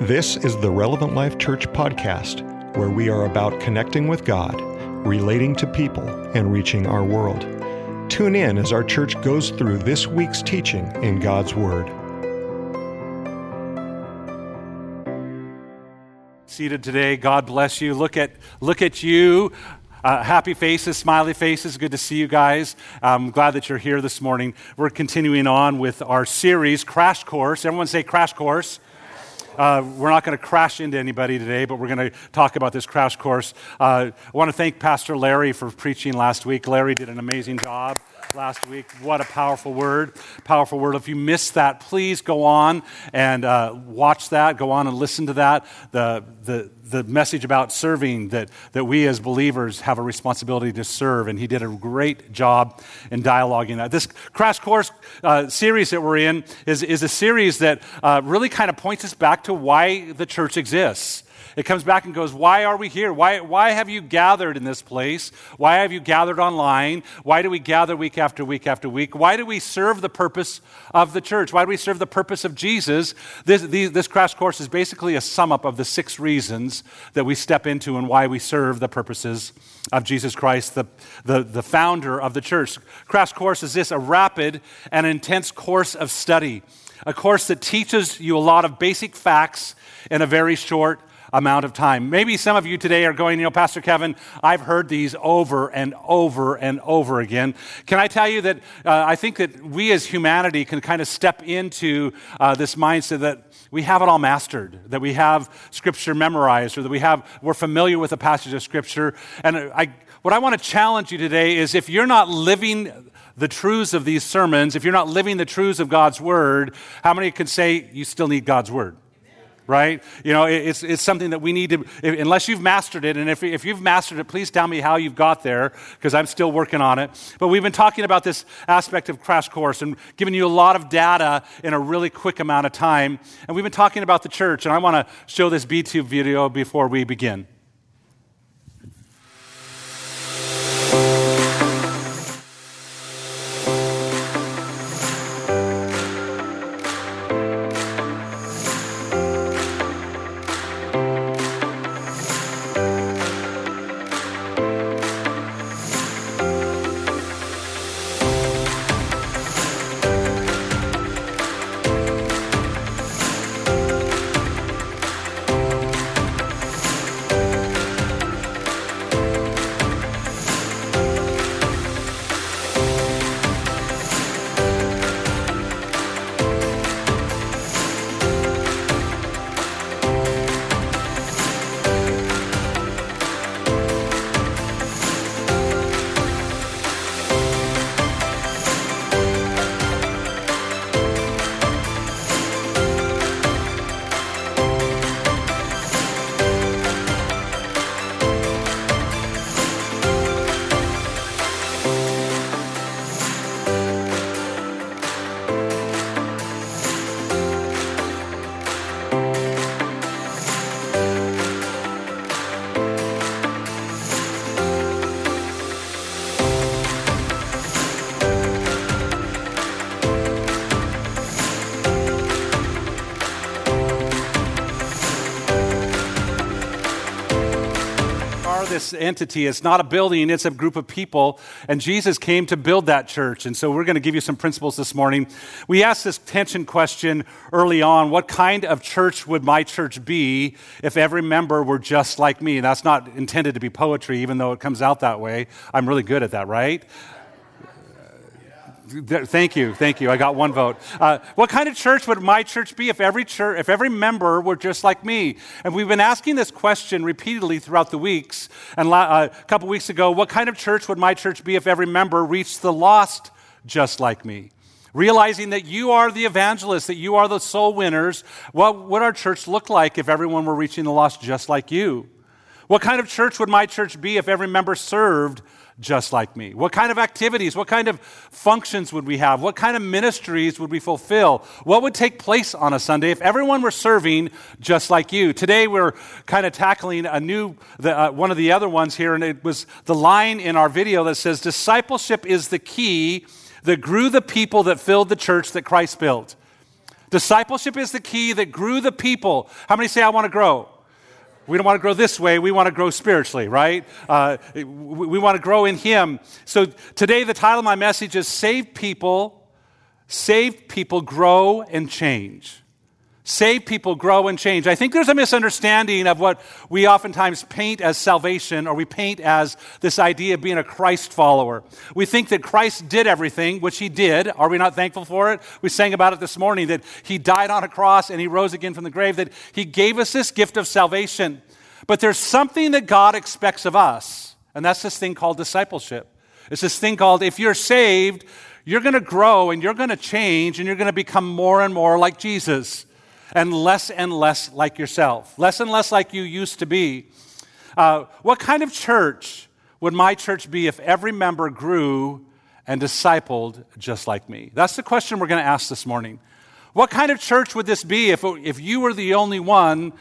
This is the Relevant Life Church podcast, where we are about connecting with God, relating to people, and reaching our world. Tune in as our church goes through this week's teaching in God's Word. Seated today, God bless you. Look at, look at you. Uh, happy faces, smiley faces. Good to see you guys. I'm glad that you're here this morning. We're continuing on with our series, Crash Course. Everyone say Crash Course. Uh, we're not going to crash into anybody today, but we're going to talk about this crash course. Uh, I want to thank Pastor Larry for preaching last week. Larry did an amazing job last week. What a powerful word. Powerful word. If you missed that, please go on and uh, watch that. Go on and listen to that. The, the, the message about serving that, that we as believers have a responsibility to serve. And he did a great job in dialoguing that. This Crash Course uh, series that we're in is, is a series that uh, really kind of points us back to why the church exists. It comes back and goes, Why are we here? Why, why have you gathered in this place? Why have you gathered online? Why do we gather week after week after week? Why do we serve the purpose of the church? Why do we serve the purpose of Jesus? This, this crash course is basically a sum up of the six reasons that we step into and why we serve the purposes of Jesus Christ, the, the, the founder of the church. Crash course is this a rapid and intense course of study, a course that teaches you a lot of basic facts in a very short amount of time. Maybe some of you today are going, you know, Pastor Kevin, I've heard these over and over and over again. Can I tell you that uh, I think that we as humanity can kind of step into uh, this mindset that we have it all mastered, that we have Scripture memorized, or that we have, we're familiar with a passage of Scripture. And I, what I want to challenge you today is if you're not living the truths of these sermons, if you're not living the truths of God's Word, how many can say you still need God's Word? Right? You know, it's, it's something that we need to, unless you've mastered it, and if, if you've mastered it, please tell me how you've got there, because I'm still working on it. But we've been talking about this aspect of Crash Course and giving you a lot of data in a really quick amount of time. And we've been talking about the church, and I want to show this B2 video before we begin. Entity. It's not a building, it's a group of people. And Jesus came to build that church. And so we're going to give you some principles this morning. We asked this tension question early on what kind of church would my church be if every member were just like me? That's not intended to be poetry, even though it comes out that way. I'm really good at that, right? Thank you, thank you. I got one vote. Uh, what kind of church would my church be if every church, if every member were just like me? And we've been asking this question repeatedly throughout the weeks. And uh, a couple weeks ago, what kind of church would my church be if every member reached the lost just like me? Realizing that you are the evangelists, that you are the soul winners, what would our church look like if everyone were reaching the lost just like you? What kind of church would my church be if every member served just like me? What kind of activities, what kind of functions would we have? What kind of ministries would we fulfill? What would take place on a Sunday if everyone were serving just like you? Today we're kind of tackling a new, the, uh, one of the other ones here, and it was the line in our video that says, Discipleship is the key that grew the people that filled the church that Christ built. Discipleship is the key that grew the people. How many say, I want to grow? We don't want to grow this way. We want to grow spiritually, right? Uh, we, we want to grow in Him. So today, the title of my message is Save People, Save People, Grow and Change. Save people, grow, and change. I think there's a misunderstanding of what we oftentimes paint as salvation or we paint as this idea of being a Christ follower. We think that Christ did everything, which he did. Are we not thankful for it? We sang about it this morning that he died on a cross and he rose again from the grave, that he gave us this gift of salvation. But there's something that God expects of us, and that's this thing called discipleship. It's this thing called if you're saved, you're going to grow and you're going to change and you're going to become more and more like Jesus and less and less like yourself, less and less like you used to be. Uh, what kind of church would my church be if every member grew and discipled just like me? That's the question we're going to ask this morning. What kind of church would this be if, if you were the only one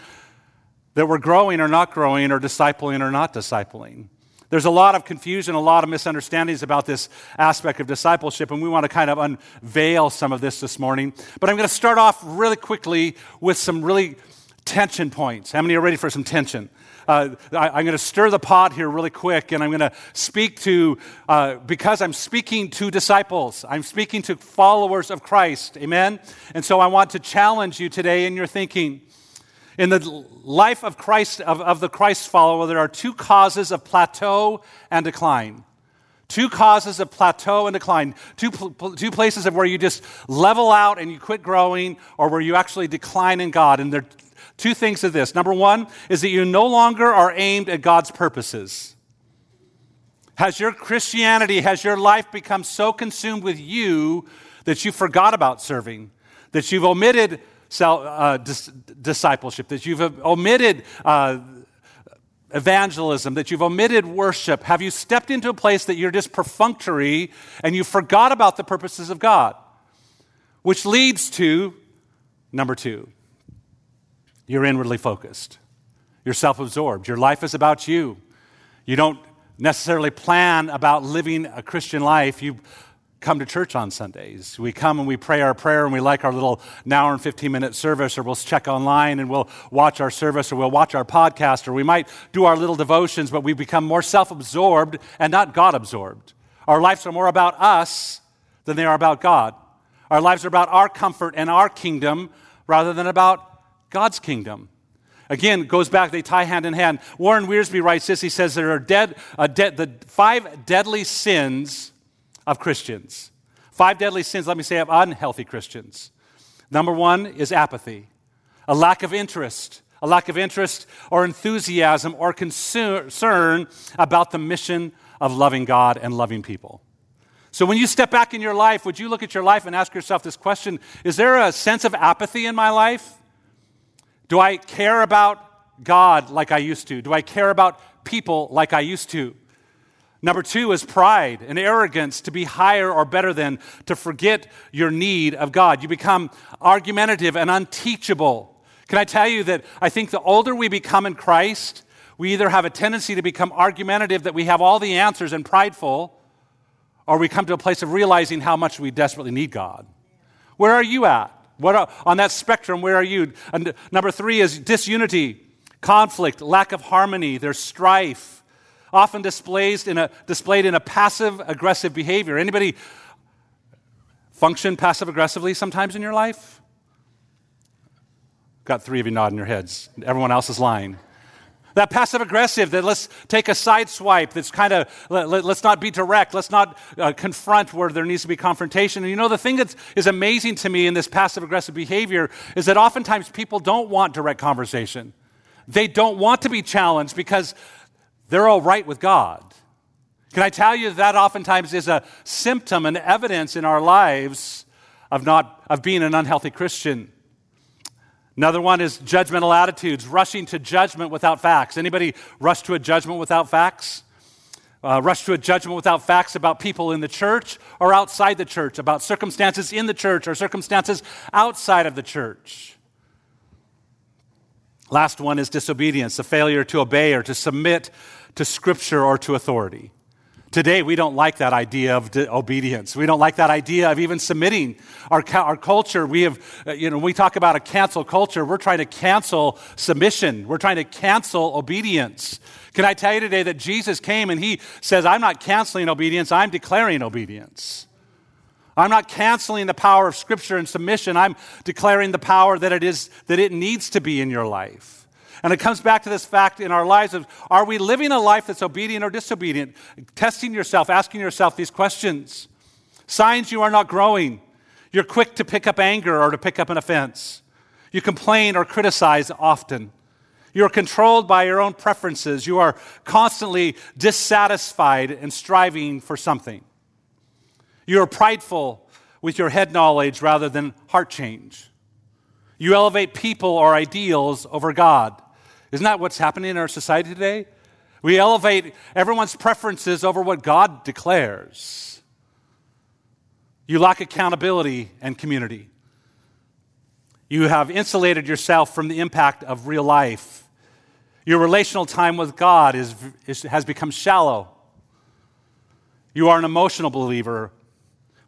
that were growing or not growing or discipling or not discipling? There's a lot of confusion, a lot of misunderstandings about this aspect of discipleship, and we want to kind of unveil some of this this morning. But I'm going to start off really quickly with some really tension points. How many are ready for some tension? Uh, I, am going to stir the pot here really quick, and I'm going to speak to, uh, because I'm speaking to disciples, I'm speaking to followers of Christ. Amen? And so I want to challenge you today in your thinking. In the life of Christ, of, of the Christ follower, there are two causes of plateau and decline. Two causes of plateau and decline. Two, two places of where you just level out and you quit growing, or where you actually decline in God. And there are two things of this. Number one is that you no longer are aimed at God's purposes. Has your Christianity, has your life become so consumed with you that you forgot about serving? That you've omitted uh, dis- discipleship, that you've omitted uh, evangelism, that you've omitted worship? Have you stepped into a place that you're just perfunctory and you forgot about the purposes of God? Which leads to number two you're inwardly focused, you're self absorbed, your life is about you. You don't necessarily plan about living a Christian life. You come to church on Sundays. We come and we pray our prayer and we like our little hour and 15 minute service, or we'll check online and we'll watch our service, or we'll watch our podcast, or we might do our little devotions, but we become more self absorbed and not God absorbed. Our lives are more about us than they are about God. Our lives are about our comfort and our kingdom rather than about God's kingdom. Again, goes back, they tie hand in hand. Warren Wiersbe writes this. He says there are dead, uh, the five deadly sins of Christians. Five deadly sins, let me say, of unhealthy Christians. Number one is apathy, a lack of interest, a lack of interest or enthusiasm or concern about the mission of loving God and loving people. So, when you step back in your life, would you look at your life and ask yourself this question Is there a sense of apathy in my life? Do I care about God like I used to? Do I care about people like I used to? Number two is pride and arrogance to be higher or better than, to forget your need of God. You become argumentative and unteachable. Can I tell you that I think the older we become in Christ, we either have a tendency to become argumentative, that we have all the answers and prideful, or we come to a place of realizing how much we desperately need God. Where are you at? What are, on that spectrum, where are you? And number three is disunity, conflict, lack of harmony, there's strife often displayed in a, displayed in a passive aggressive behavior. Anybody function passive aggressively sometimes in your life? Got three of you nodding your heads. Everyone else is lying. That passive aggressive, that let's take a side swipe, that's kind of, let, us let, not be direct, let's not uh, confront where there needs to be confrontation. And you know, the thing that is amazing to me in this passive aggressive behavior is that oftentimes people don't want direct conversation. They don't want to be challenged because they're all right with God. Can I tell you that, oftentimes is a symptom and evidence in our lives of not of being an unhealthy Christian? Another one is judgmental attitudes, rushing to judgment without facts. Anybody rush to a judgment without facts? Uh, rush to a judgment without facts about people in the church or outside the church, about circumstances in the church or circumstances outside of the church. Last one is disobedience, a failure to obey or to submit to Scripture or to authority. Today, we don't like that idea of obedience. We don't like that idea of even submitting. Our, our culture, we have, uh, you know, we talk about a cancel culture. We're trying to cancel submission. We're trying to cancel obedience. Can I tell you today that Jesus came and he says, I'm not canceling obedience, I'm declaring obedience. I'm not canceling the power of Scripture and submission. I'm declaring the power that it is, that it needs to be in your life. And it comes back to this fact in our lives of are we living a life that's obedient or disobedient? Testing yourself, asking yourself these questions. Signs you are not growing. You're quick to pick up anger or to pick up an offense. You complain or criticize often. You're controlled by your own preferences. You are constantly dissatisfied and striving for something. You are prideful with your head knowledge rather than heart change. You elevate people or ideals over God. Isn't that what's happening in our society today? We elevate everyone's preferences over what God declares. You lack accountability and community. You have insulated yourself from the impact of real life. Your relational time with God is, is, has become shallow. You are an emotional believer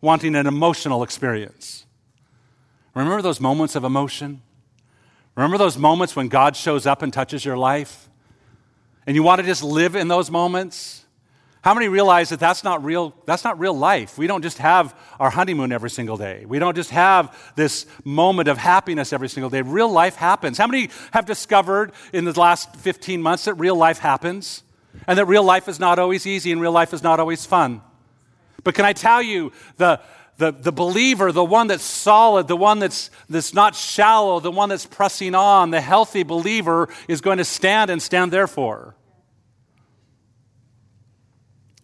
wanting an emotional experience. Remember those moments of emotion? Remember those moments when God shows up and touches your life? And you want to just live in those moments? How many realize that that's not real that's not real life? We don't just have our honeymoon every single day. We don't just have this moment of happiness every single day. Real life happens. How many have discovered in the last 15 months that real life happens? And that real life is not always easy and real life is not always fun. But can I tell you the the, the believer, the one that's solid, the one that's, that's not shallow, the one that's pressing on, the healthy believer is going to stand and stand therefore.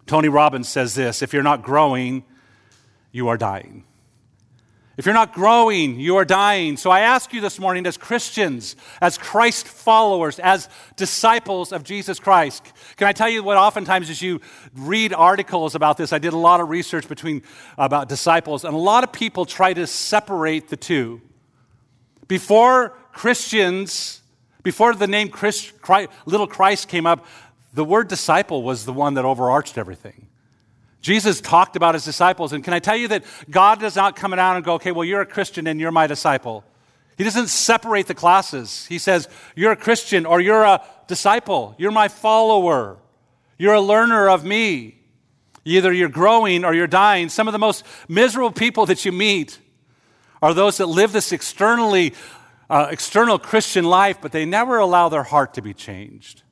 Tony Robbins says this if you're not growing, you are dying. If you're not growing, you are dying. So I ask you this morning, as Christians, as Christ followers, as disciples of Jesus Christ, can I tell you what oftentimes as you read articles about this, I did a lot of research between about disciples, and a lot of people try to separate the two. Before Christians, before the name Christ, Christ, little Christ came up, the word disciple was the one that overarched everything. Jesus talked about his disciples, and can I tell you that God does not come down and go, okay, well, you're a Christian and you're my disciple. He doesn't separate the classes. He says, you're a Christian or you're a disciple. You're my follower. You're a learner of me. Either you're growing or you're dying. Some of the most miserable people that you meet are those that live this externally, uh, external Christian life, but they never allow their heart to be changed.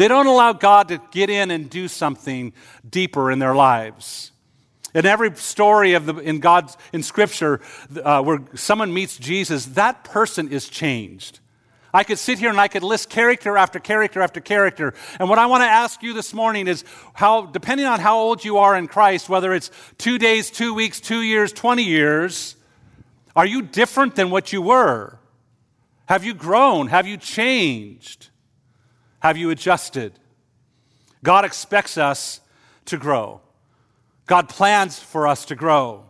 They don't allow God to get in and do something deeper in their lives. In every story of the, in God's in Scripture uh, where someone meets Jesus, that person is changed. I could sit here and I could list character after character after character. And what I want to ask you this morning is how, depending on how old you are in Christ, whether it's two days, two weeks, two years, 20 years, are you different than what you were? Have you grown? Have you changed? Have you adjusted? God expects us to grow. God plans for us to grow.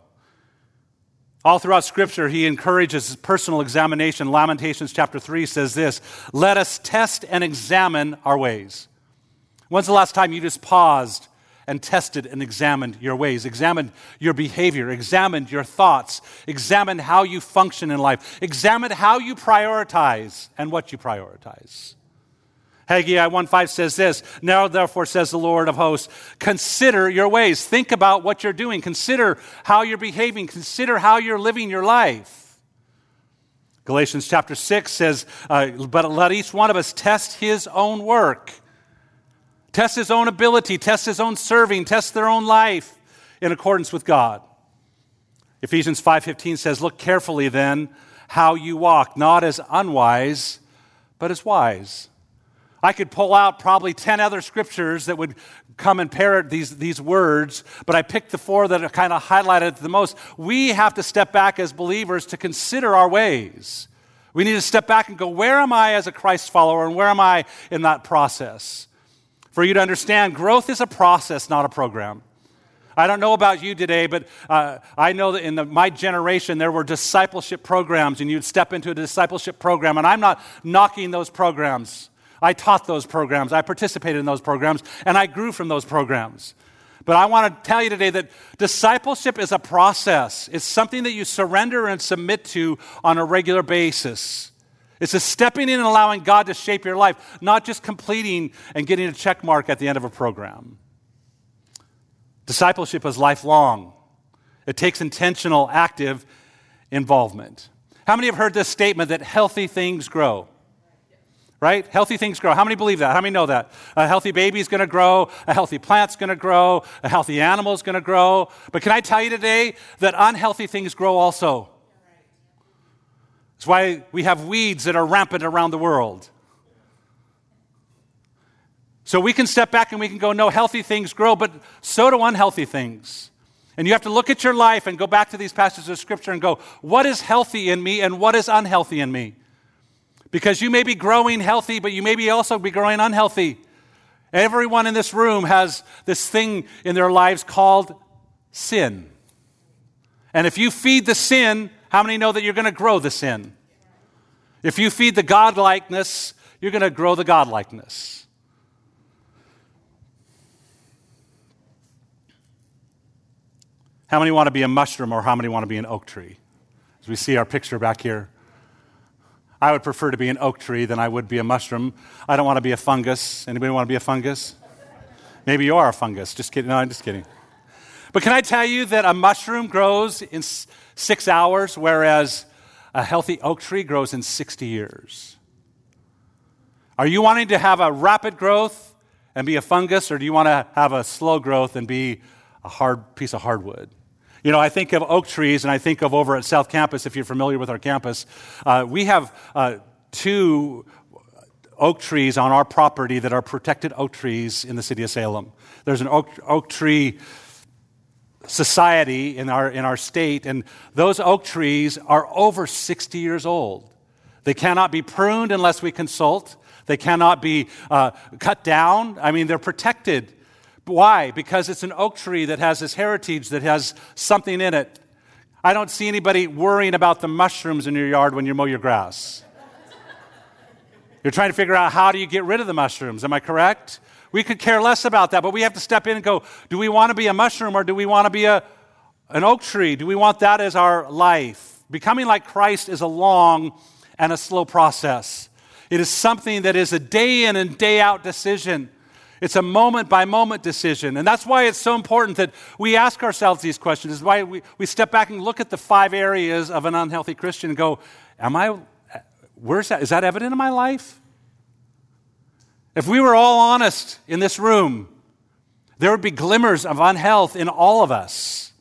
All throughout Scripture, he encourages personal examination. Lamentations chapter 3 says this Let us test and examine our ways. When's the last time you just paused and tested and examined your ways, examined your behavior, examined your thoughts, examined how you function in life, examined how you prioritize and what you prioritize? Haggai 1.5 says this, Now therefore says the Lord of hosts, consider your ways. Think about what you're doing. Consider how you're behaving. Consider how you're living your life. Galatians chapter 6 says, uh, But let each one of us test his own work. Test his own ability, test his own serving, test their own life in accordance with God. Ephesians 5:15 says, "Look carefully then how you walk, not as unwise, but as wise." I could pull out probably 10 other scriptures that would come and parrot these, these words, but I picked the four that are kind of highlighted the most. We have to step back as believers to consider our ways. We need to step back and go, where am I as a Christ follower and where am I in that process? For you to understand, growth is a process, not a program. I don't know about you today, but uh, I know that in the, my generation there were discipleship programs, and you'd step into a discipleship program, and I'm not knocking those programs. I taught those programs, I participated in those programs, and I grew from those programs. But I want to tell you today that discipleship is a process. It's something that you surrender and submit to on a regular basis. It's a stepping in and allowing God to shape your life, not just completing and getting a check mark at the end of a program. Discipleship is lifelong. It takes intentional, active involvement. How many have heard this statement that healthy things grow? Right? Healthy things grow. How many believe that? How many know that? A healthy baby is going to grow, a healthy plant's going to grow, a healthy animal is going to grow. But can I tell you today that unhealthy things grow also? That's why we have weeds that are rampant around the world. So we can step back and we can go, no, healthy things grow, but so do unhealthy things. And you have to look at your life and go back to these passages of Scripture and go, what is healthy in me and what is unhealthy in me? Because you may be growing healthy, but you may be also be growing unhealthy. Everyone in this room has this thing in their lives called sin. And if you feed the sin, how many know that you're going to grow the sin? If you feed the godlikeness, you're going to grow the godlikeness. How many want to be a mushroom or how many want to be an oak tree? As we see our picture back here. I would prefer to be an oak tree than I would be a mushroom. I don't want to be a fungus. Anybody want to be a fungus? Maybe you are a fungus. Just kidding. No, I'm just kidding. But can I tell you that a mushroom grows in six hours, whereas a healthy oak tree grows in 60 years? Are you wanting to have a rapid growth and be a fungus, or do you want to have a slow growth and be a hard piece of hardwood? You know, I think of oak trees, and I think of over at South Campus, if you're familiar with our campus, uh, we have uh, two oak trees on our property that are protected oak trees in the city of Salem. There's an oak, oak tree society in our, in our state, and those oak trees are over 60 years old. They cannot be pruned unless we consult. They cannot be uh, cut down. I mean, they're protected why? Because it's an oak tree that has this heritage, that has something in it. I don't see anybody worrying about the mushrooms in your yard when you mow your grass. You're trying to figure out how do you get rid of the mushrooms. Am I correct? We could care less about that, but we have to step in and go, do we want to be a mushroom or do we want to be a, an oak tree? Do we want that as our life? Becoming like Christ is a long and a slow process. It is something that is a day in and day out decision. It's a moment by moment decision. And that's why it's so important that we ask ourselves these questions. Is why we, we step back and look at the five areas of an unhealthy Christian and go, Am I, where's that? Is that evident in my life? If we were all honest in this room, there would be glimmers of unhealth in all of us.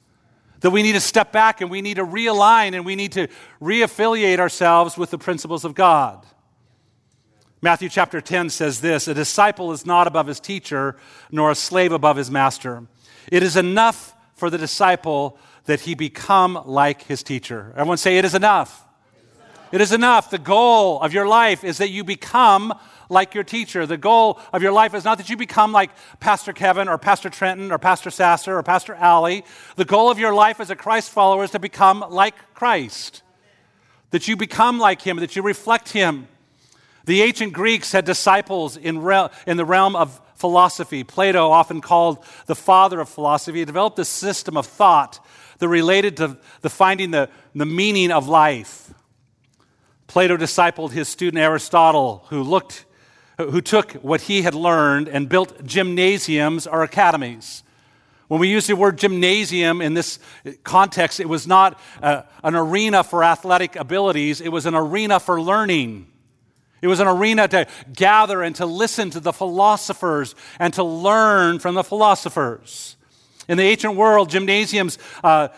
That we need to step back and we need to realign and we need to reaffiliate ourselves with the principles of God. Matthew chapter 10 says this A disciple is not above his teacher, nor a slave above his master. It is enough for the disciple that he become like his teacher. Everyone say, It is enough. It is enough. The goal of your life is that you become like your teacher. The goal of your life is not that you become like Pastor Kevin or Pastor Trenton or Pastor Sasser or Pastor Alley. The goal of your life as a Christ follower is to become like Christ. That you become like him, that you reflect him. The ancient Greeks had disciples in, re- in the realm of philosophy. Plato, often called the father of philosophy, developed a system of thought that related to the finding the, the meaning of life. Plato discipled his student Aristotle, who looked who took what he had learned and built gymnasiums or academies. When we use the word gymnasium in this context, it was not uh, an arena for athletic abilities, it was an arena for learning. It was an arena to gather and to listen to the philosophers and to learn from the philosophers. In the ancient world, gymnasiums uh,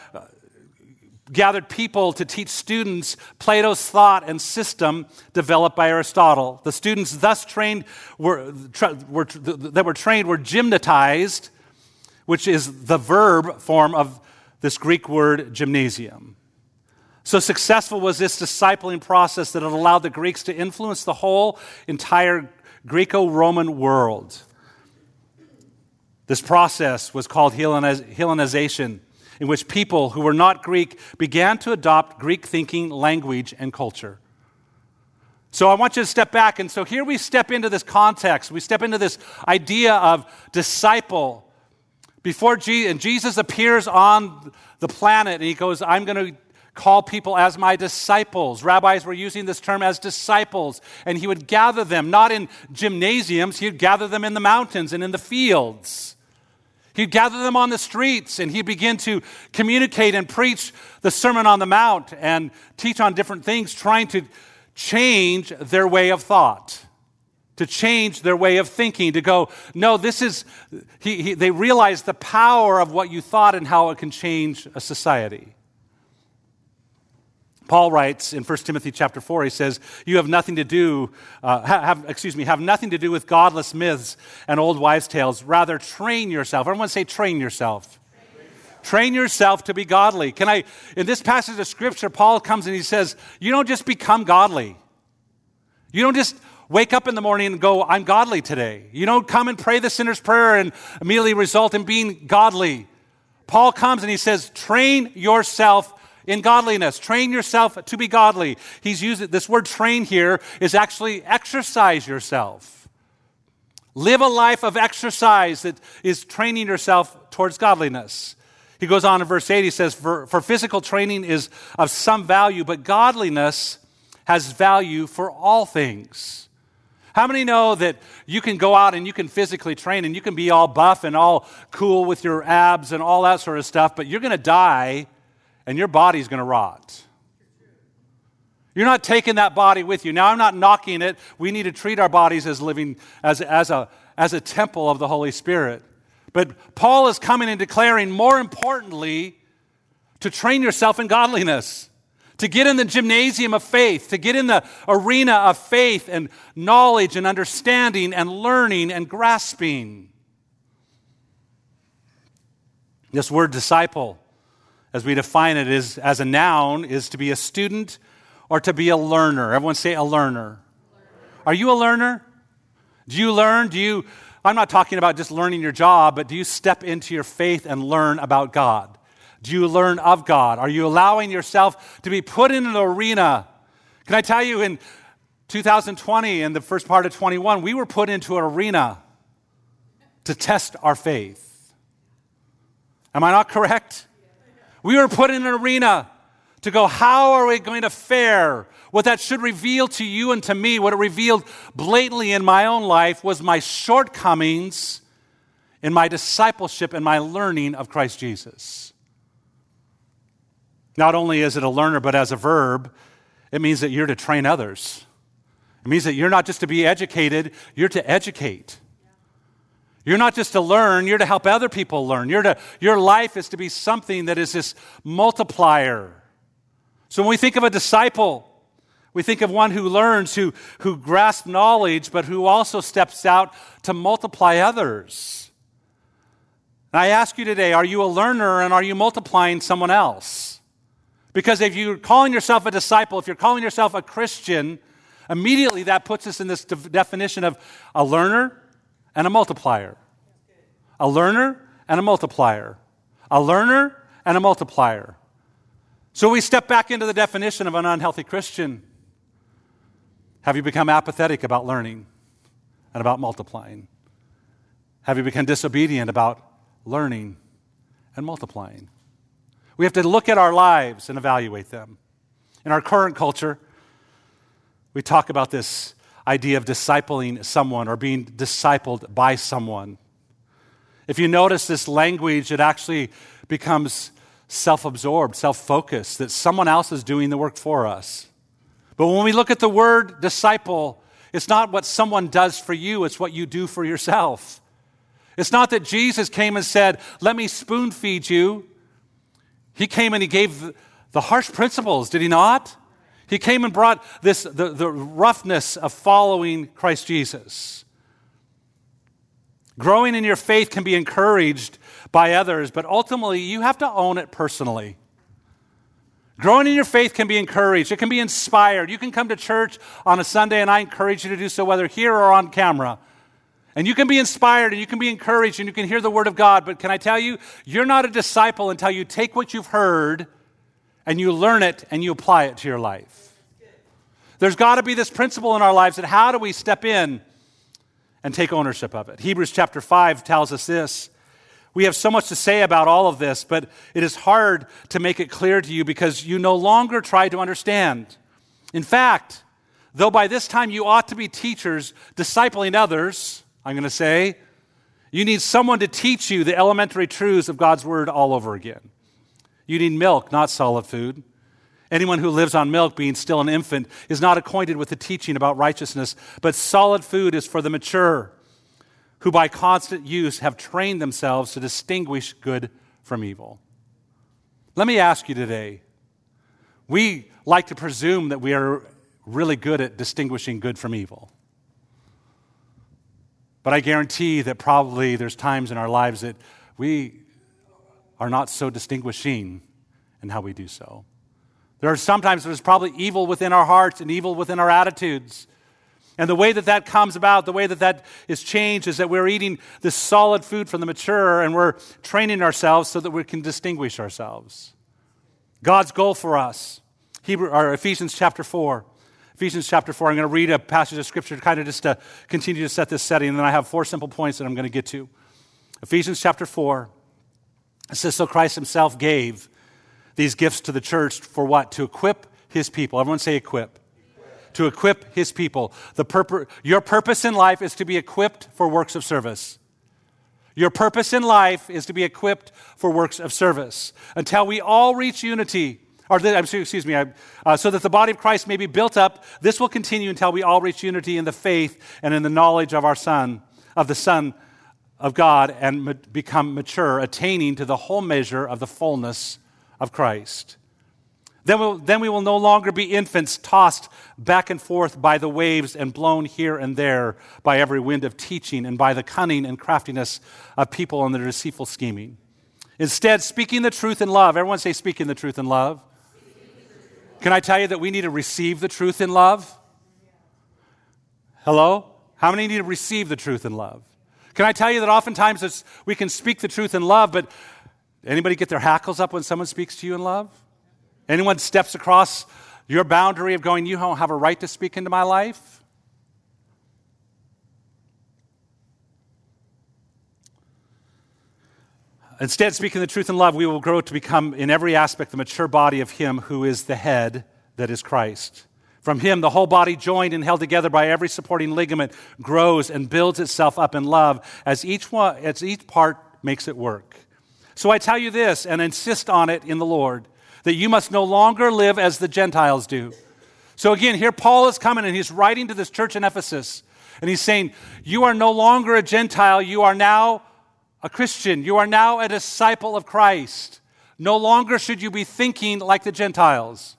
gathered people to teach students Plato's thought and system developed by Aristotle. The students thus trained were, tra- were that were trained were gymnatized, which is the verb form of this Greek word gymnasium. So successful was this discipling process that it allowed the Greeks to influence the whole entire Greco Roman world. This process was called Hellenization, in which people who were not Greek began to adopt Greek thinking, language, and culture. So I want you to step back. And so here we step into this context. We step into this idea of disciple. Before Jesus, and Jesus appears on the planet and he goes, I'm going to call people as my disciples. Rabbis were using this term as disciples, and he would gather them not in gymnasiums, he'd gather them in the mountains and in the fields. He'd gather them on the streets and he'd begin to communicate and preach the Sermon on the Mount and teach on different things, trying to change their way of thought, to change their way of thinking, to go, no, this is, he, he, they realize the power of what you thought and how it can change a society. Paul writes in 1 Timothy chapter 4, he says, You have nothing to do, uh, have, excuse me, have nothing to do with godless myths and old wives' tales. Rather, train yourself. Everyone say, train yourself. Train yourself to be godly. Can I, in this passage of scripture, Paul comes and he says, You don't just become godly. You don't just wake up in the morning and go, I'm godly today. You don't come and pray the sinner's prayer and immediately result in being godly. Paul comes and he says, Train yourself in godliness. Train yourself to be godly. He's using this word train here is actually exercise yourself. Live a life of exercise that is training yourself towards godliness. He goes on in verse 8, he says, for, for physical training is of some value, but godliness has value for all things. How many know that you can go out and you can physically train and you can be all buff and all cool with your abs and all that sort of stuff, but you're going to die and your body's going to rot. You're not taking that body with you. Now, I'm not knocking it. We need to treat our bodies as living, as, as, a, as a temple of the Holy Spirit. But Paul is coming and declaring, more importantly, to train yourself in godliness, to get in the gymnasium of faith, to get in the arena of faith and knowledge and understanding and learning and grasping. This word disciple as we define it is as a noun is to be a student or to be a learner. Everyone say a learner. Are you a learner? Do you learn? Do you i'm not talking about just learning your job but do you step into your faith and learn about god? Do you learn of god? Are you allowing yourself to be put in an arena? Can i tell you in 2020 and the first part of 21 we were put into an arena to test our faith. Am i not correct we were put in an arena to go, how are we going to fare? What that should reveal to you and to me, what it revealed blatantly in my own life, was my shortcomings in my discipleship and my learning of Christ Jesus. Not only is it a learner, but as a verb, it means that you're to train others. It means that you're not just to be educated, you're to educate. You're not just to learn, you're to help other people learn. You're to, your life is to be something that is this multiplier. So when we think of a disciple, we think of one who learns, who, who grasps knowledge, but who also steps out to multiply others. And I ask you today are you a learner and are you multiplying someone else? Because if you're calling yourself a disciple, if you're calling yourself a Christian, immediately that puts us in this de- definition of a learner and a multiplier. A learner and a multiplier. A learner and a multiplier. So we step back into the definition of an unhealthy Christian. Have you become apathetic about learning and about multiplying? Have you become disobedient about learning and multiplying? We have to look at our lives and evaluate them. In our current culture, we talk about this idea of discipling someone or being discipled by someone. If you notice this language, it actually becomes self absorbed, self focused, that someone else is doing the work for us. But when we look at the word disciple, it's not what someone does for you, it's what you do for yourself. It's not that Jesus came and said, Let me spoon feed you. He came and he gave the harsh principles, did he not? He came and brought this, the, the roughness of following Christ Jesus. Growing in your faith can be encouraged by others, but ultimately you have to own it personally. Growing in your faith can be encouraged. It can be inspired. You can come to church on a Sunday, and I encourage you to do so, whether here or on camera. And you can be inspired and you can be encouraged and you can hear the Word of God. But can I tell you, you're not a disciple until you take what you've heard and you learn it and you apply it to your life. There's got to be this principle in our lives that how do we step in and take ownership of it? Hebrews chapter 5 tells us this We have so much to say about all of this, but it is hard to make it clear to you because you no longer try to understand. In fact, though by this time you ought to be teachers, discipling others, I'm going to say, you need someone to teach you the elementary truths of God's Word all over again. You need milk, not solid food. Anyone who lives on milk, being still an infant, is not acquainted with the teaching about righteousness, but solid food is for the mature who by constant use have trained themselves to distinguish good from evil. Let me ask you today we like to presume that we are really good at distinguishing good from evil. But I guarantee that probably there's times in our lives that we are not so distinguishing in how we do so. There are sometimes there's probably evil within our hearts and evil within our attitudes. And the way that that comes about, the way that that is changed, is that we're eating this solid food from the mature and we're training ourselves so that we can distinguish ourselves. God's goal for us, Hebrew, or Ephesians chapter 4. Ephesians chapter 4, I'm going to read a passage of scripture kind of just to continue to set this setting, and then I have four simple points that I'm going to get to. Ephesians chapter 4, it says, So Christ himself gave these gifts to the church for what? To equip his people. Everyone say equip to equip his people. The purpo- your purpose in life is to be equipped for works of service. Your purpose in life is to be equipped for works of service until we all reach unity. Or, the, excuse me, uh, so that the body of Christ may be built up. This will continue until we all reach unity in the faith and in the knowledge of our Son, of the Son of God, and ma- become mature, attaining to the whole measure of the fullness of Christ. Then, we'll, then we will no longer be infants tossed back and forth by the waves and blown here and there by every wind of teaching and by the cunning and craftiness of people and their deceitful scheming. Instead, speaking the truth in love. Everyone say, speaking the truth in love. Can I tell you that we need to receive the truth in love? Hello? How many need to receive the truth in love? Can I tell you that oftentimes we can speak the truth in love, but anybody get their hackles up when someone speaks to you in love? Anyone steps across your boundary of going, you don't have a right to speak into my life? Instead, speaking the truth in love, we will grow to become, in every aspect, the mature body of Him who is the head, that is Christ. From Him, the whole body, joined and held together by every supporting ligament, grows and builds itself up in love as each, one, as each part makes it work. So I tell you this and insist on it in the Lord that you must no longer live as the Gentiles do. So again, here Paul is coming and he's writing to this church in Ephesus. And he's saying, You are no longer a Gentile, you are now a Christian. You are now a disciple of Christ. No longer should you be thinking like the Gentiles.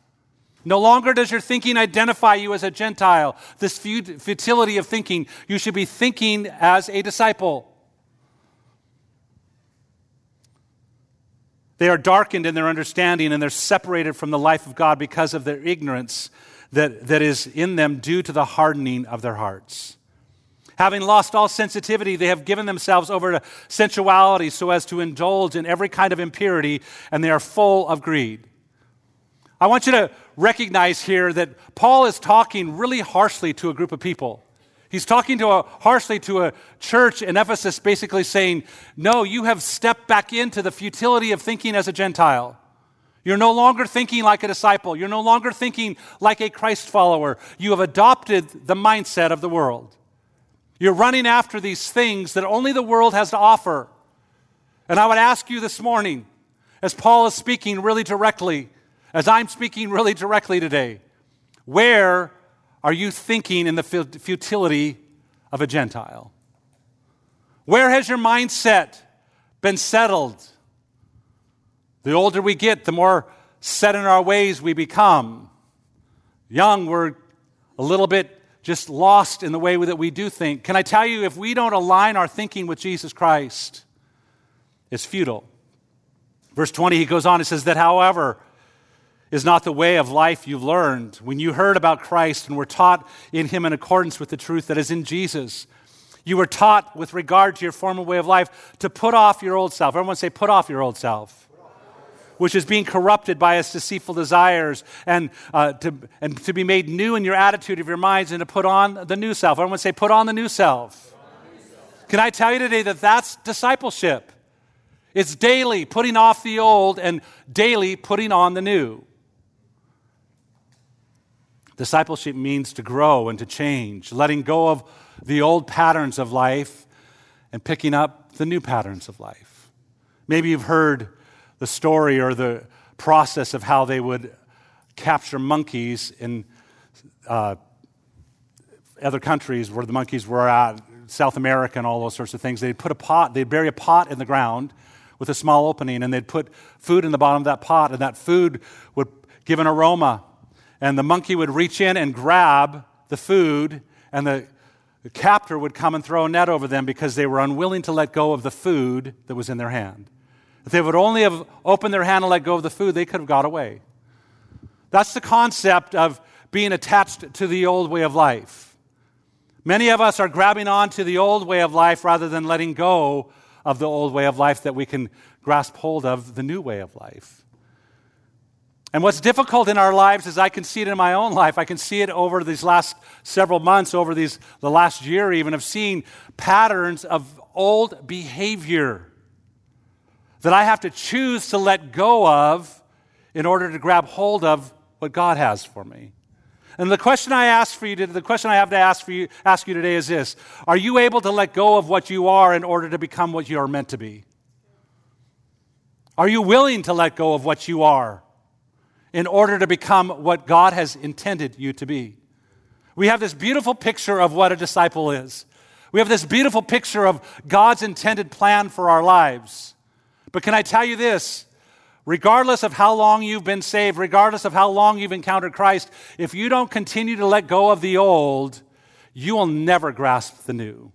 No longer does your thinking identify you as a Gentile. This futility of thinking, you should be thinking as a disciple. They are darkened in their understanding and they're separated from the life of God because of their ignorance that, that is in them due to the hardening of their hearts. Having lost all sensitivity, they have given themselves over to sensuality so as to indulge in every kind of impurity, and they are full of greed. I want you to recognize here that Paul is talking really harshly to a group of people. He's talking to a, harshly to a church in Ephesus, basically saying, No, you have stepped back into the futility of thinking as a Gentile. You're no longer thinking like a disciple. You're no longer thinking like a Christ follower. You have adopted the mindset of the world. You're running after these things that only the world has to offer. And I would ask you this morning, as Paul is speaking really directly, as I'm speaking really directly today, where are you thinking in the futility of a Gentile? Where has your mindset been settled? The older we get, the more set in our ways we become. Young, we're a little bit just lost in the way that we do think. Can I tell you, if we don't align our thinking with Jesus Christ, it's futile. Verse 20, he goes on, and says that, however, is not the way of life you've learned. When you heard about Christ and were taught in Him in accordance with the truth that is in Jesus, you were taught with regard to your former way of life to put off your old self. Everyone say, put off your old self. Which is being corrupted by its deceitful desires, and, uh, to, and to be made new in your attitude of your minds, and to put on the new self. Everyone say, put on the new self. Can I tell you today that that's discipleship? It's daily putting off the old and daily putting on the new. Discipleship means to grow and to change, letting go of the old patterns of life and picking up the new patterns of life. Maybe you've heard the story or the process of how they would capture monkeys in uh, other countries where the monkeys were at, South America and all those sorts of things. They'd put a pot, they'd bury a pot in the ground with a small opening, and they'd put food in the bottom of that pot, and that food would give an aroma. And the monkey would reach in and grab the food, and the, the captor would come and throw a net over them because they were unwilling to let go of the food that was in their hand. If they would only have opened their hand and let go of the food, they could have got away. That's the concept of being attached to the old way of life. Many of us are grabbing on to the old way of life rather than letting go of the old way of life that we can grasp hold of the new way of life. And what's difficult in our lives is I can see it in my own life. I can see it over these last several months, over these, the last year even, of seeing patterns of old behavior that I have to choose to let go of in order to grab hold of what God has for me. And the question I ask for you, the question I have to ask for you, ask you today is this: Are you able to let go of what you are in order to become what you are meant to be? Are you willing to let go of what you are in order to become what God has intended you to be? We have this beautiful picture of what a disciple is. We have this beautiful picture of God's intended plan for our lives. But can I tell you this? Regardless of how long you've been saved, regardless of how long you've encountered Christ, if you don't continue to let go of the old, you will never grasp the new.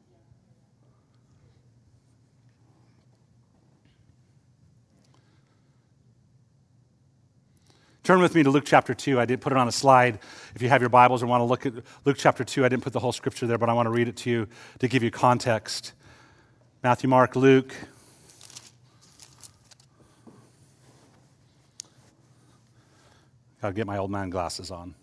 Turn with me to Luke chapter 2. I did put it on a slide. If you have your Bibles and want to look at Luke chapter 2, I didn't put the whole scripture there, but I want to read it to you to give you context. Matthew, Mark, Luke, Got to get my old man glasses on.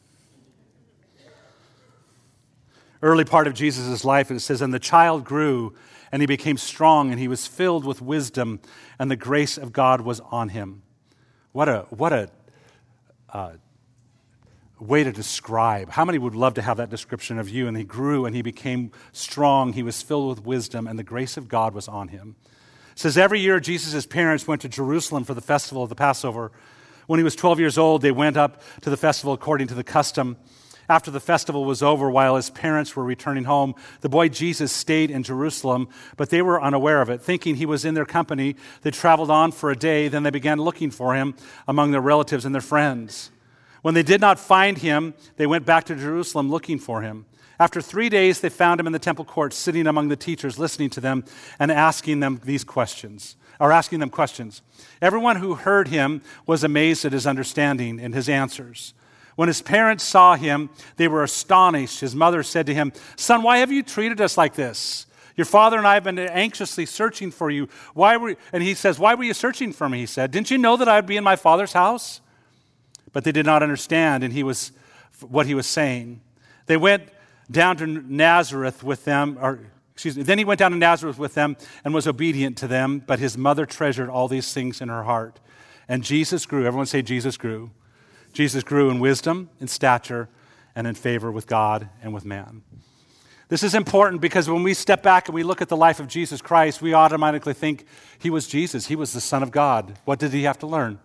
Early part of Jesus' life, it says, And the child grew, and he became strong, and he was filled with wisdom, and the grace of God was on him. What a, what a uh, way to describe. How many would love to have that description of you? And he grew, and he became strong, he was filled with wisdom, and the grace of God was on him. It says, Every year, Jesus' parents went to Jerusalem for the festival of the Passover. When he was 12 years old, they went up to the festival according to the custom. After the festival was over, while his parents were returning home, the boy Jesus stayed in Jerusalem, but they were unaware of it. Thinking he was in their company, they traveled on for a day. Then they began looking for him among their relatives and their friends. When they did not find him, they went back to Jerusalem looking for him. After three days, they found him in the temple courts, sitting among the teachers, listening to them and asking them these questions or asking them questions. Everyone who heard him was amazed at his understanding and his answers. When his parents saw him, they were astonished. His mother said to him, Son, why have you treated us like this? Your father and I have been anxiously searching for you. Why were, and he says, Why were you searching for me? He said, Didn't you know that I would be in my father's house? But they did not understand and he was, what he was saying. They went down to Nazareth with them, or excuse me, then he went down to Nazareth with them and was obedient to them, but his mother treasured all these things in her heart. And Jesus grew. Everyone say, Jesus grew. Jesus grew in wisdom, in stature, and in favor with God and with man. This is important because when we step back and we look at the life of Jesus Christ, we automatically think he was Jesus. He was the Son of God. What did he have to learn?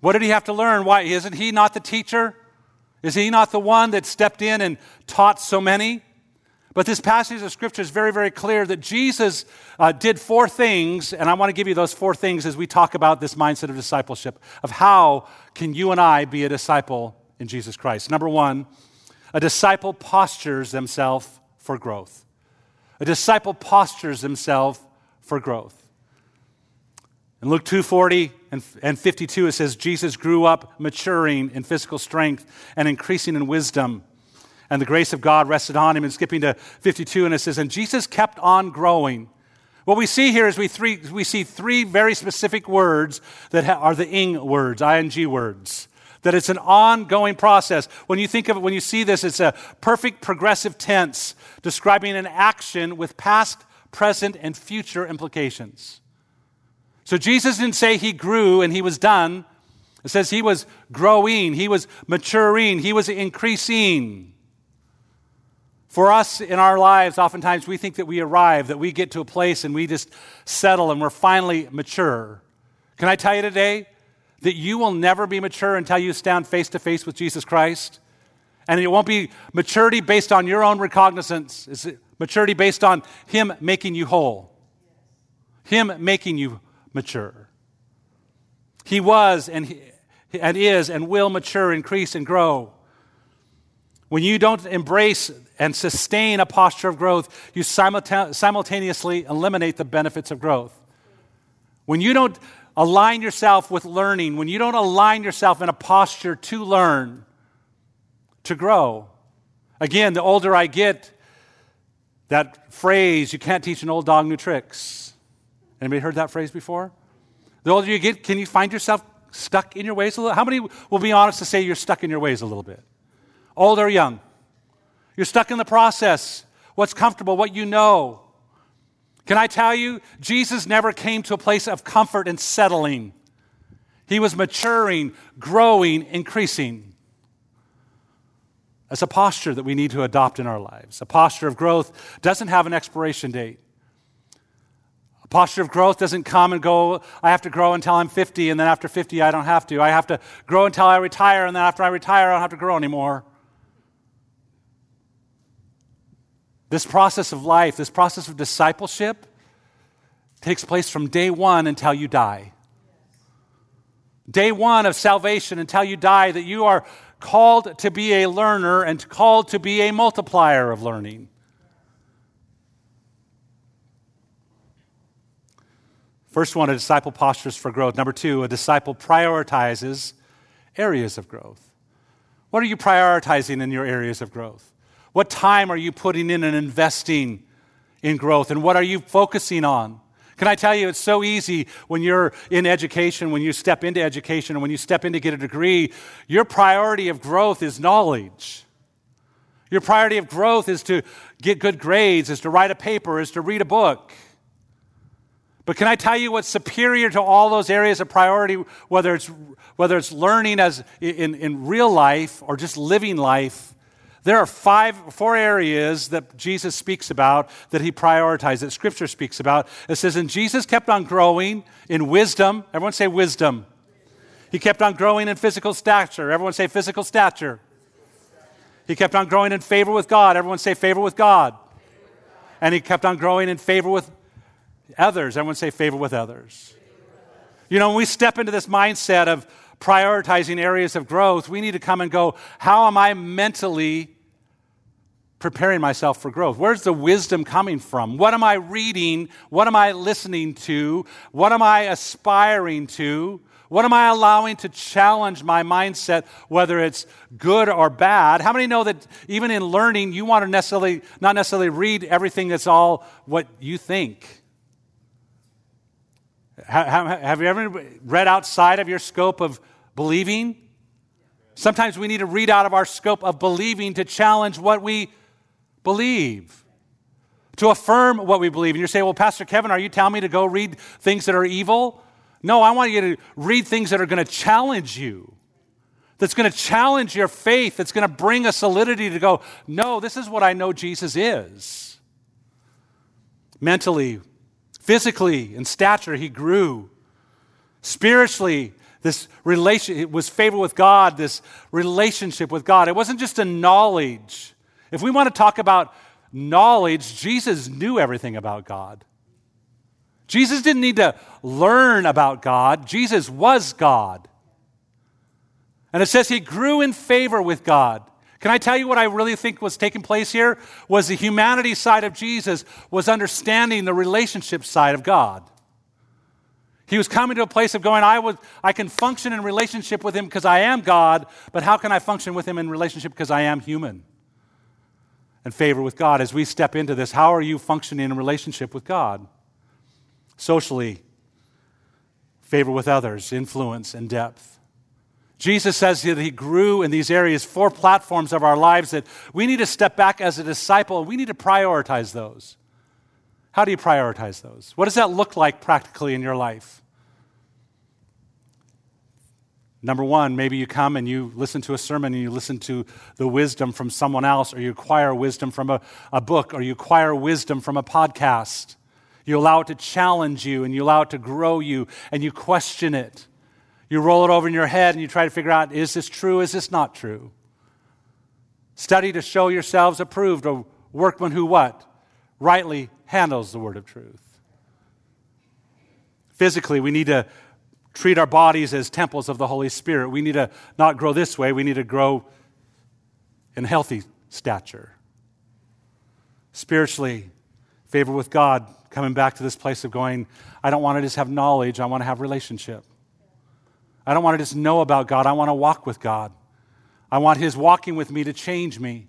What did he have to learn? Why isn't he not the teacher? Is he not the one that stepped in and taught so many? But this passage of Scripture is very, very clear that Jesus uh, did four things, and I want to give you those four things as we talk about this mindset of discipleship, of how can you and I be a disciple in Jesus Christ. Number one, a disciple postures themselves for growth. A disciple postures themselves for growth. In Luke 2:40 and, and 52, it says, Jesus grew up maturing in physical strength and increasing in wisdom and the grace of God rested on him. And skipping to 52, and it says, And Jesus kept on growing. What we see here is we, three, we see three very specific words that ha- are the ing words, ing words. That it's an ongoing process. When you think of it, when you see this, it's a perfect progressive tense describing an action with past, present, and future implications. So Jesus didn't say he grew and he was done. It says he was growing, he was maturing, he was increasing. For us in our lives, oftentimes we think that we arrive, that we get to a place and we just settle and we're finally mature. Can I tell you today that you will never be mature until you stand face to face with Jesus Christ? And it won't be maturity based on your own recognizance, it's maturity based on Him making you whole, Him making you mature. He was and, he, and is and will mature, increase, and grow. When you don't embrace and sustain a posture of growth, you simultaneously eliminate the benefits of growth. When you don't align yourself with learning, when you don't align yourself in a posture to learn, to grow. Again, the older I get, that phrase, you can't teach an old dog new tricks. Anybody heard that phrase before? The older you get, can you find yourself stuck in your ways a little? How many will be honest to say you're stuck in your ways a little bit? Old or young? You're stuck in the process. What's comfortable, what you know. Can I tell you, Jesus never came to a place of comfort and settling. He was maturing, growing, increasing. That's a posture that we need to adopt in our lives. A posture of growth doesn't have an expiration date. A posture of growth doesn't come and go, I have to grow until I'm 50, and then after 50, I don't have to. I have to grow until I retire, and then after I retire, I don't have to grow anymore. This process of life, this process of discipleship, takes place from day one until you die. Day one of salvation until you die, that you are called to be a learner and called to be a multiplier of learning. First one, a disciple postures for growth. Number two, a disciple prioritizes areas of growth. What are you prioritizing in your areas of growth? What time are you putting in and investing in growth? And what are you focusing on? Can I tell you, it's so easy when you're in education, when you step into education, when you step in to get a degree, your priority of growth is knowledge. Your priority of growth is to get good grades, is to write a paper, is to read a book. But can I tell you what's superior to all those areas of priority, whether it's, whether it's learning as in, in real life or just living life? There are five, four areas that Jesus speaks about that he prioritized, that Scripture speaks about. It says, and Jesus kept on growing in wisdom. Everyone say wisdom. He kept on growing in physical stature. Everyone say physical stature. He kept on growing in favor with God. Everyone say favor with God. And he kept on growing in favor with others. Everyone say favor with others. You know, when we step into this mindset of prioritizing areas of growth, we need to come and go, how am I mentally preparing myself for growth? Where's the wisdom coming from? What am I reading? What am I listening to? What am I aspiring to? What am I allowing to challenge my mindset, whether it's good or bad? How many know that even in learning, you want to necessarily not necessarily read everything that's all what you think? Have you ever read outside of your scope of believing? Sometimes we need to read out of our scope of believing to challenge what we believe, to affirm what we believe. And you say, well, Pastor Kevin, are you telling me to go read things that are evil? No, I want you to read things that are going to challenge you, that's going to challenge your faith, that's going to bring a solidity to go, no, this is what I know Jesus is. Mentally, physically, in stature, he grew. Spiritually, this relation was favor with God, this relationship with God. It wasn't just a knowledge. If we want to talk about knowledge, Jesus knew everything about God. Jesus didn't need to learn about God, Jesus was God. And it says he grew in favor with God. Can I tell you what I really think was taking place here? Was the humanity side of Jesus was understanding the relationship side of God. He was coming to a place of going, I, was, I can function in relationship with him because I am God, but how can I function with him in relationship because I am human? And favor with God. As we step into this, how are you functioning in relationship with God? Socially, favor with others, influence, and depth. Jesus says that he grew in these areas, four platforms of our lives that we need to step back as a disciple. We need to prioritize those. How do you prioritize those? What does that look like practically in your life? Number one, maybe you come and you listen to a sermon and you listen to the wisdom from someone else, or you acquire wisdom from a, a book, or you acquire wisdom from a podcast. You allow it to challenge you and you allow it to grow you and you question it. You roll it over in your head and you try to figure out is this true? Is this not true? Study to show yourselves approved, a workman who what? Rightly handles the word of truth. Physically, we need to treat our bodies as temples of the Holy Spirit. We need to not grow this way, we need to grow in healthy stature. Spiritually, favor with God, coming back to this place of going, I don't want to just have knowledge, I want to have relationship. I don't want to just know about God, I want to walk with God. I want His walking with me to change me.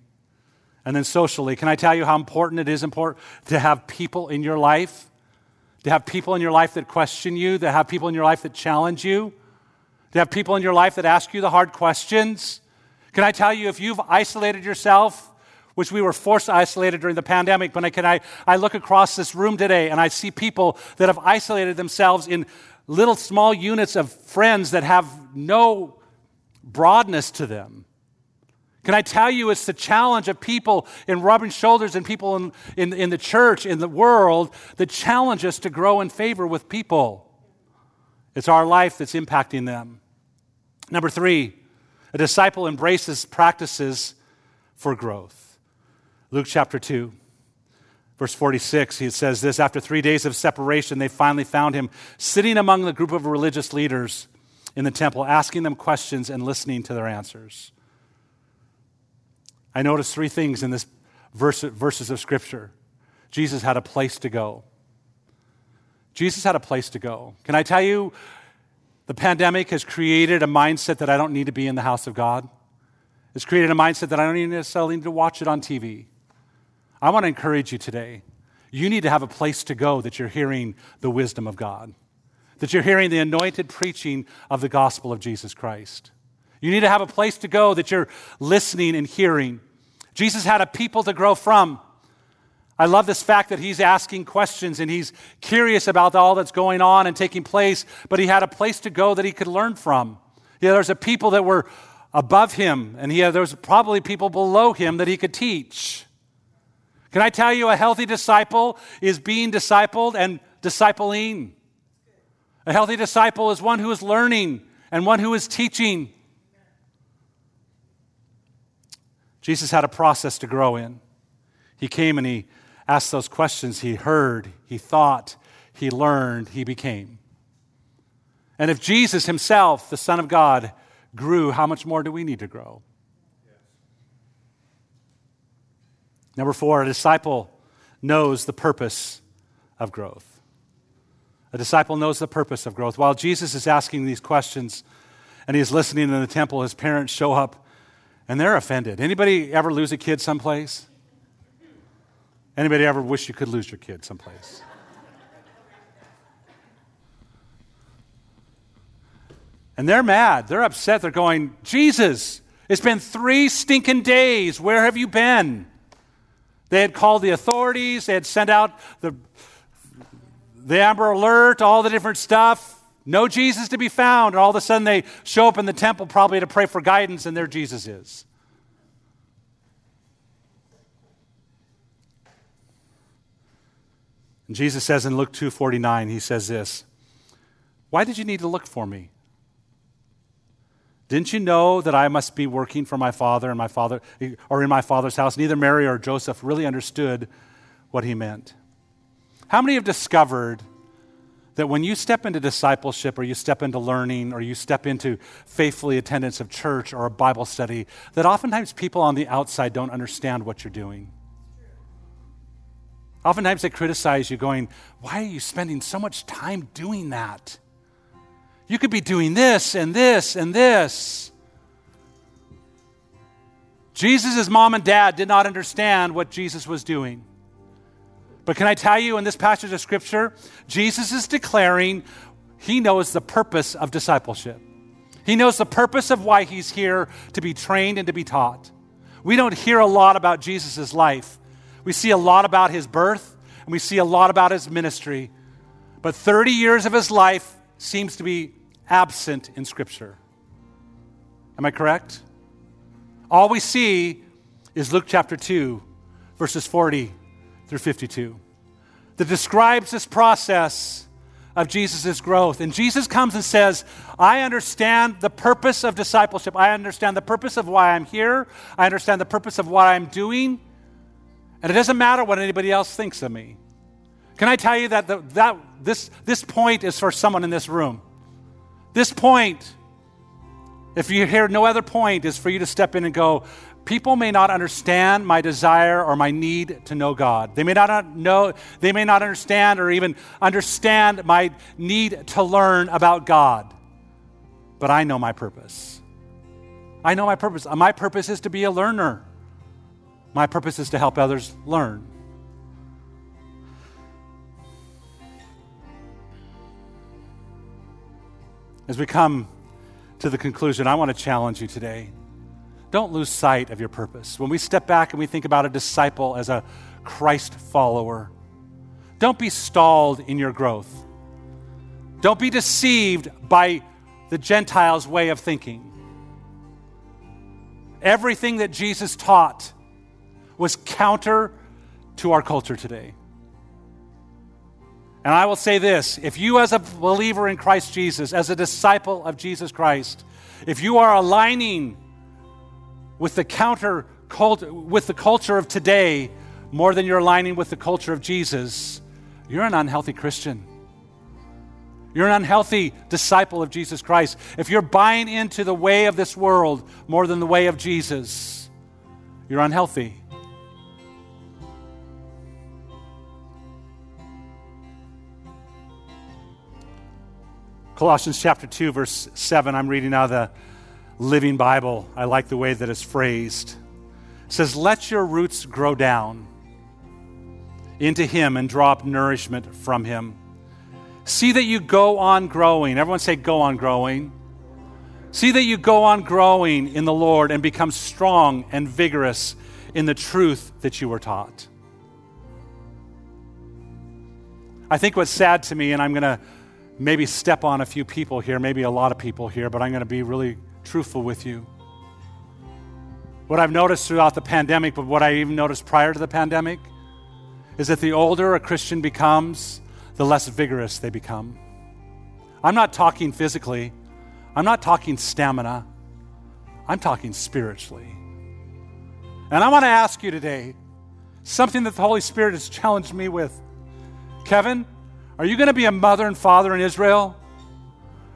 And then socially, can I tell you how important it is important to have people in your life to have people in your life that question you, to have people in your life that challenge you, to have people in your life that ask you the hard questions. Can I tell you, if you've isolated yourself, which we were forced to isolate during the pandemic, but I, can I, I look across this room today and I see people that have isolated themselves in little small units of friends that have no broadness to them. Can I tell you, it's the challenge of people in rubbing shoulders and people in, in, in the church, in the world, that challenge us to grow in favor with people. It's our life that's impacting them. Number three, a disciple embraces practices for growth. Luke chapter 2, verse 46, he says this After three days of separation, they finally found him sitting among the group of religious leaders in the temple, asking them questions and listening to their answers. I noticed three things in this verse, verses of Scripture. Jesus had a place to go. Jesus had a place to go. Can I tell you, the pandemic has created a mindset that I don't need to be in the house of God. It's created a mindset that I don't even necessarily need to watch it on TV. I want to encourage you today. You need to have a place to go that you're hearing the wisdom of God, that you're hearing the anointed preaching of the gospel of Jesus Christ. You need to have a place to go that you're listening and hearing. Jesus had a people to grow from. I love this fact that he's asking questions and he's curious about all that's going on and taking place, but he had a place to go that he could learn from. Yeah, there's a people that were above him, and he, had, there was probably people below him that he could teach. Can I tell you, a healthy disciple is being discipled and discipling. A healthy disciple is one who is learning and one who is teaching. Jesus had a process to grow in. He came and he asked those questions. He heard, he thought, he learned, he became. And if Jesus himself, the Son of God, grew, how much more do we need to grow? Number four, a disciple knows the purpose of growth. A disciple knows the purpose of growth. While Jesus is asking these questions and he's listening in the temple, his parents show up and they're offended. Anybody ever lose a kid someplace? Anybody ever wish you could lose your kid someplace? And they're mad. They're upset. They're going, Jesus, it's been three stinking days. Where have you been? They had called the authorities, they had sent out the, the Amber Alert, all the different stuff. No Jesus to be found. And all of a sudden they show up in the temple probably to pray for guidance, and there Jesus is. And Jesus says in Luke 2:49, he says this, "Why did you need to look for me? Didn't you know that I must be working for my father and my father or in my father's house? Neither Mary or Joseph really understood what he meant. How many have discovered that when you step into discipleship or you step into learning or you step into faithfully attendance of church or a Bible study, that oftentimes people on the outside don't understand what you're doing. Oftentimes they criticize you, going, Why are you spending so much time doing that? You could be doing this and this and this. Jesus' mom and dad did not understand what Jesus was doing. But can I tell you in this passage of Scripture, Jesus is declaring he knows the purpose of discipleship. He knows the purpose of why he's here to be trained and to be taught. We don't hear a lot about Jesus' life. We see a lot about his birth and we see a lot about his ministry. But 30 years of his life seems to be absent in Scripture. Am I correct? All we see is Luke chapter 2, verses 40 through 52, that describes this process of Jesus' growth. And Jesus comes and says, I understand the purpose of discipleship. I understand the purpose of why I'm here. I understand the purpose of what I'm doing. And it doesn't matter what anybody else thinks of me. Can I tell you that, the, that this, this point is for someone in this room? This point, if you hear no other point, is for you to step in and go, people may not understand my desire or my need to know God. They may not know, they may not understand or even understand my need to learn about God. But I know my purpose. I know my purpose. My purpose is to be a learner. My purpose is to help others learn. As we come to the conclusion, I want to challenge you today. Don't lose sight of your purpose. When we step back and we think about a disciple as a Christ follower, don't be stalled in your growth. Don't be deceived by the Gentiles' way of thinking. Everything that Jesus taught was counter to our culture today. And I will say this if you, as a believer in Christ Jesus, as a disciple of Jesus Christ, if you are aligning with the counter cult, with the culture of today more than you're aligning with the culture of Jesus, you're an unhealthy Christian. You're an unhealthy disciple of Jesus Christ. If you're buying into the way of this world more than the way of Jesus, you're unhealthy. Colossians chapter 2, verse 7, I'm reading out of the Living Bible. I like the way that it's phrased. It says, Let your roots grow down into Him and draw up nourishment from Him. See that you go on growing. Everyone say, Go on growing. See that you go on growing in the Lord and become strong and vigorous in the truth that you were taught. I think what's sad to me, and I'm going to maybe step on a few people here, maybe a lot of people here, but I'm going to be really truthful with you. What I've noticed throughout the pandemic, but what I even noticed prior to the pandemic, is that the older a Christian becomes, the less vigorous they become. I'm not talking physically, I'm not talking stamina, I'm talking spiritually. And I want to ask you today something that the Holy Spirit has challenged me with. Kevin, are you going to be a mother and father in Israel?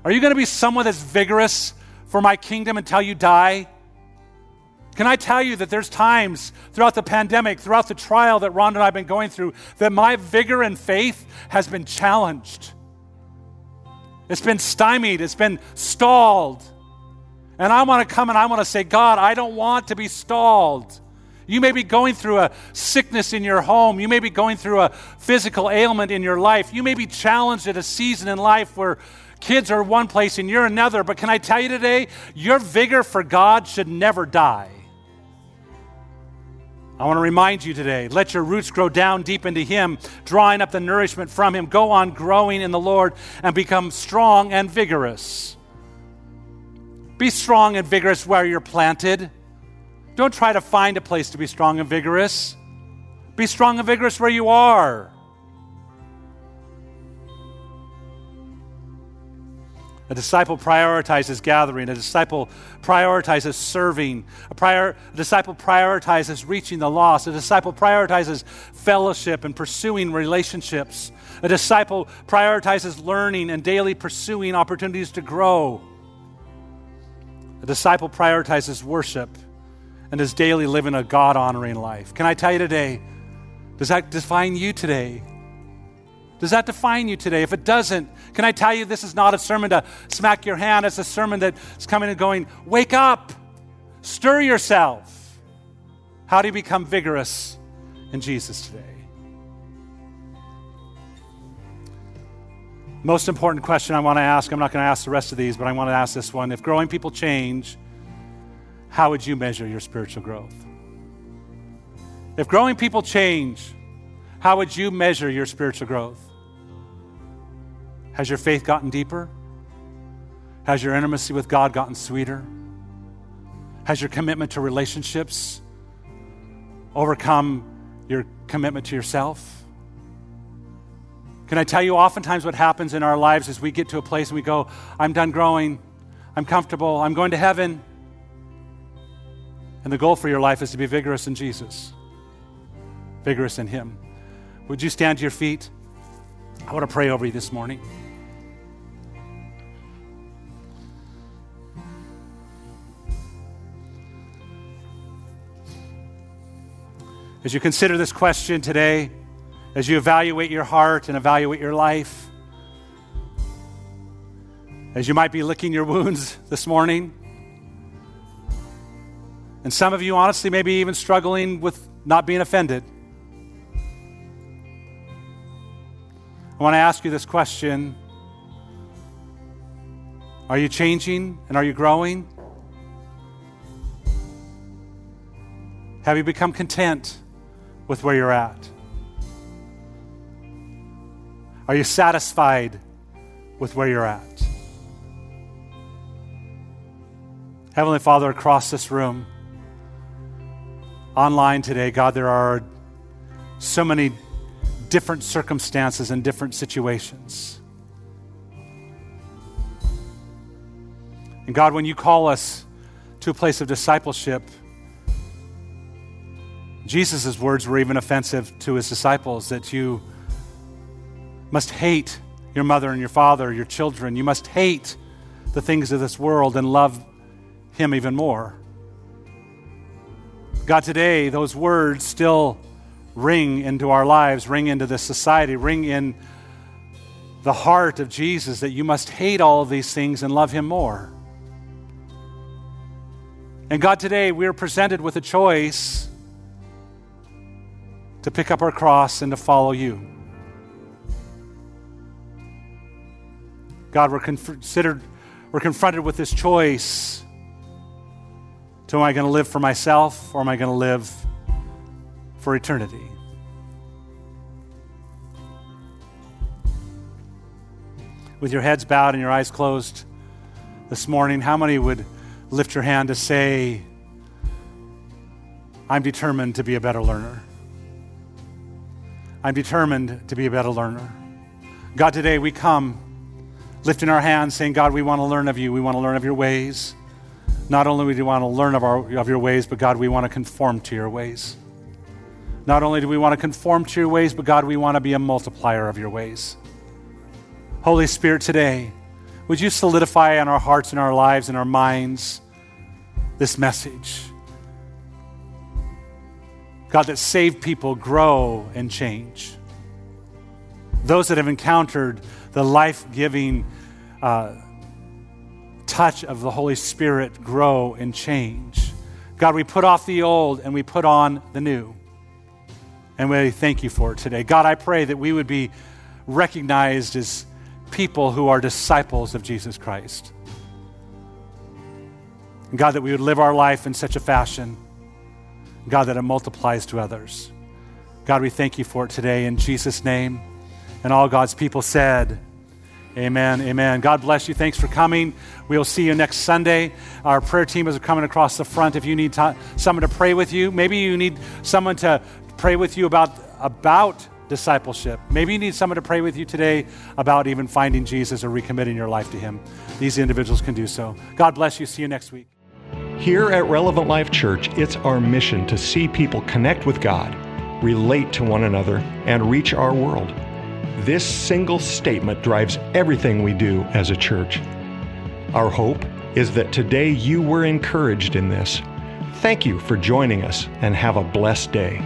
Are you going to be someone that's vigorous for my kingdom until you die? Can I tell you that there's times throughout the pandemic, throughout the trial that Ron and I have been going through, that my vigor and faith has been challenged. It's been stymied, it's been stalled. And I want to come and I want to say, God, I don't want to be stalled. You may be going through a sickness in your home. You may be going through a physical ailment in your life. You may be challenged at a season in life where Kids are one place and you're another. But can I tell you today, your vigor for God should never die. I want to remind you today let your roots grow down deep into Him, drawing up the nourishment from Him. Go on growing in the Lord and become strong and vigorous. Be strong and vigorous where you're planted. Don't try to find a place to be strong and vigorous. Be strong and vigorous where you are. A disciple prioritizes gathering. A disciple prioritizes serving. A, prior, a, disciple prioritizes reaching the lost. A disciple prioritizes fellowship and pursuing relationships. A disciple prioritizes learning and daily pursuing opportunities to grow. A disciple prioritizes worship and is daily living a God honoring life. Can I tell you today? Does that define you today? Does that define you today? If it doesn't, can I tell you this is not a sermon to smack your hand? It's a sermon that's coming and going, wake up, stir yourself. How do you become vigorous in Jesus today? Most important question I want to ask, I'm not going to ask the rest of these, but I want to ask this one. If growing people change, how would you measure your spiritual growth? If growing people change, how would you measure your spiritual growth? Has your faith gotten deeper? Has your intimacy with God gotten sweeter? Has your commitment to relationships overcome your commitment to yourself? Can I tell you, oftentimes what happens in our lives is we get to a place and we go, I'm done growing, I'm comfortable, I'm going to heaven. And the goal for your life is to be vigorous in Jesus, vigorous in Him. Would you stand to your feet? I want to pray over you this morning. As you consider this question today, as you evaluate your heart and evaluate your life, as you might be licking your wounds this morning, and some of you, honestly, maybe even struggling with not being offended. I want to ask you this question Are you changing and are you growing? Have you become content with where you're at? Are you satisfied with where you're at? Heavenly Father, across this room, online today, God, there are so many different circumstances and different situations. And God, when you call us to a place of discipleship, Jesus' words were even offensive to his disciples that you must hate your mother and your father, your children. You must hate the things of this world and love him even more. God, today, those words still ring into our lives, ring into this society, ring in the heart of Jesus that you must hate all of these things and love him more. And God, today we are presented with a choice to pick up our cross and to follow you. God, we're considered, we're confronted with this choice. To am I going to live for myself or am I going to live for eternity? With your heads bowed and your eyes closed this morning, how many would lift your hand to say, I'm determined to be a better learner? I'm determined to be a better learner. God, today we come lifting our hands saying, God, we want to learn of you. We want to learn of your ways. Not only do we want to learn of, our, of your ways, but God, we want to conform to your ways. Not only do we want to conform to your ways, but God, we want to be a multiplier of your ways. Holy Spirit, today, would you solidify in our hearts and our lives and our minds this message? God, that saved people grow and change. Those that have encountered the life giving uh, touch of the Holy Spirit grow and change. God, we put off the old and we put on the new. And we thank you for it today. God, I pray that we would be recognized as people who are disciples of Jesus Christ. And God, that we would live our life in such a fashion God, that it multiplies to others. God, we thank you for it today in Jesus' name. And all God's people said, Amen. Amen. God bless you. Thanks for coming. We'll see you next Sunday. Our prayer team is coming across the front. If you need someone to pray with you, maybe you need someone to pray with you about, about discipleship. Maybe you need someone to pray with you today about even finding Jesus or recommitting your life to Him. These individuals can do so. God bless you. See you next week. Here at Relevant Life Church, it's our mission to see people connect with God, relate to one another, and reach our world. This single statement drives everything we do as a church. Our hope is that today you were encouraged in this. Thank you for joining us and have a blessed day.